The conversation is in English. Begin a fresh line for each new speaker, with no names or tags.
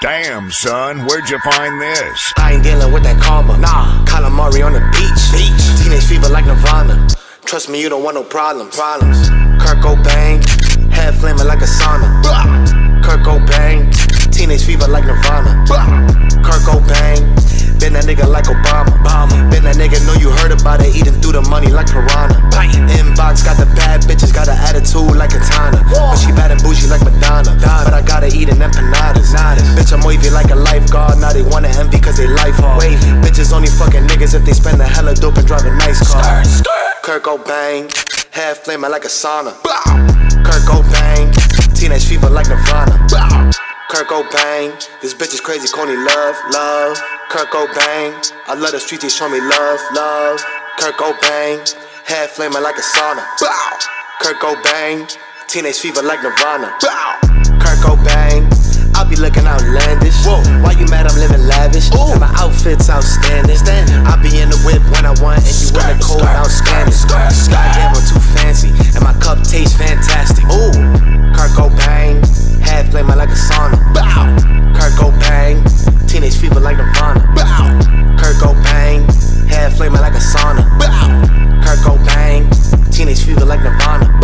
Damn, son, where'd you find this?
I ain't dealing with that karma. Nah, calamari on the beach. Beach. Teenage fever like Nirvana. Trust me, you don't want no problems. Problems. Kurt Cobain, head flaming like a sauna. Kurt Cobain, teenage fever like Nirvana. Kurt Cobain, cause they life hard. Wavy. Bitches only fucking niggas if they spend a hella dope and drive a nice car. Kurt Cobain, head flaming like a sauna. Kurt Cobain, teenage fever like Nirvana. Kurt Cobain, this bitch is crazy, me love, love. Kurt Cobain, I love the streets, they show me love, love. Kurt Cobain, head flaming like a sauna. Kurt Cobain, teenage fever like Nirvana. Kurt Cobain, I be looking outlandish. Whoa, why you outfit's outstanding. I be in the whip when I want, and you in the cold outstanding. Goddamn, I'm too fancy, and my cup tastes fantastic. Ooh, Kurt Cobain, head flaming like a sauna. Bow, Kurt Cobain, teenage fever like Nirvana. Bow, Kurt Cobain, head flaming like a sauna. Bow, Kurt Cobain, teenage fever like Nirvana.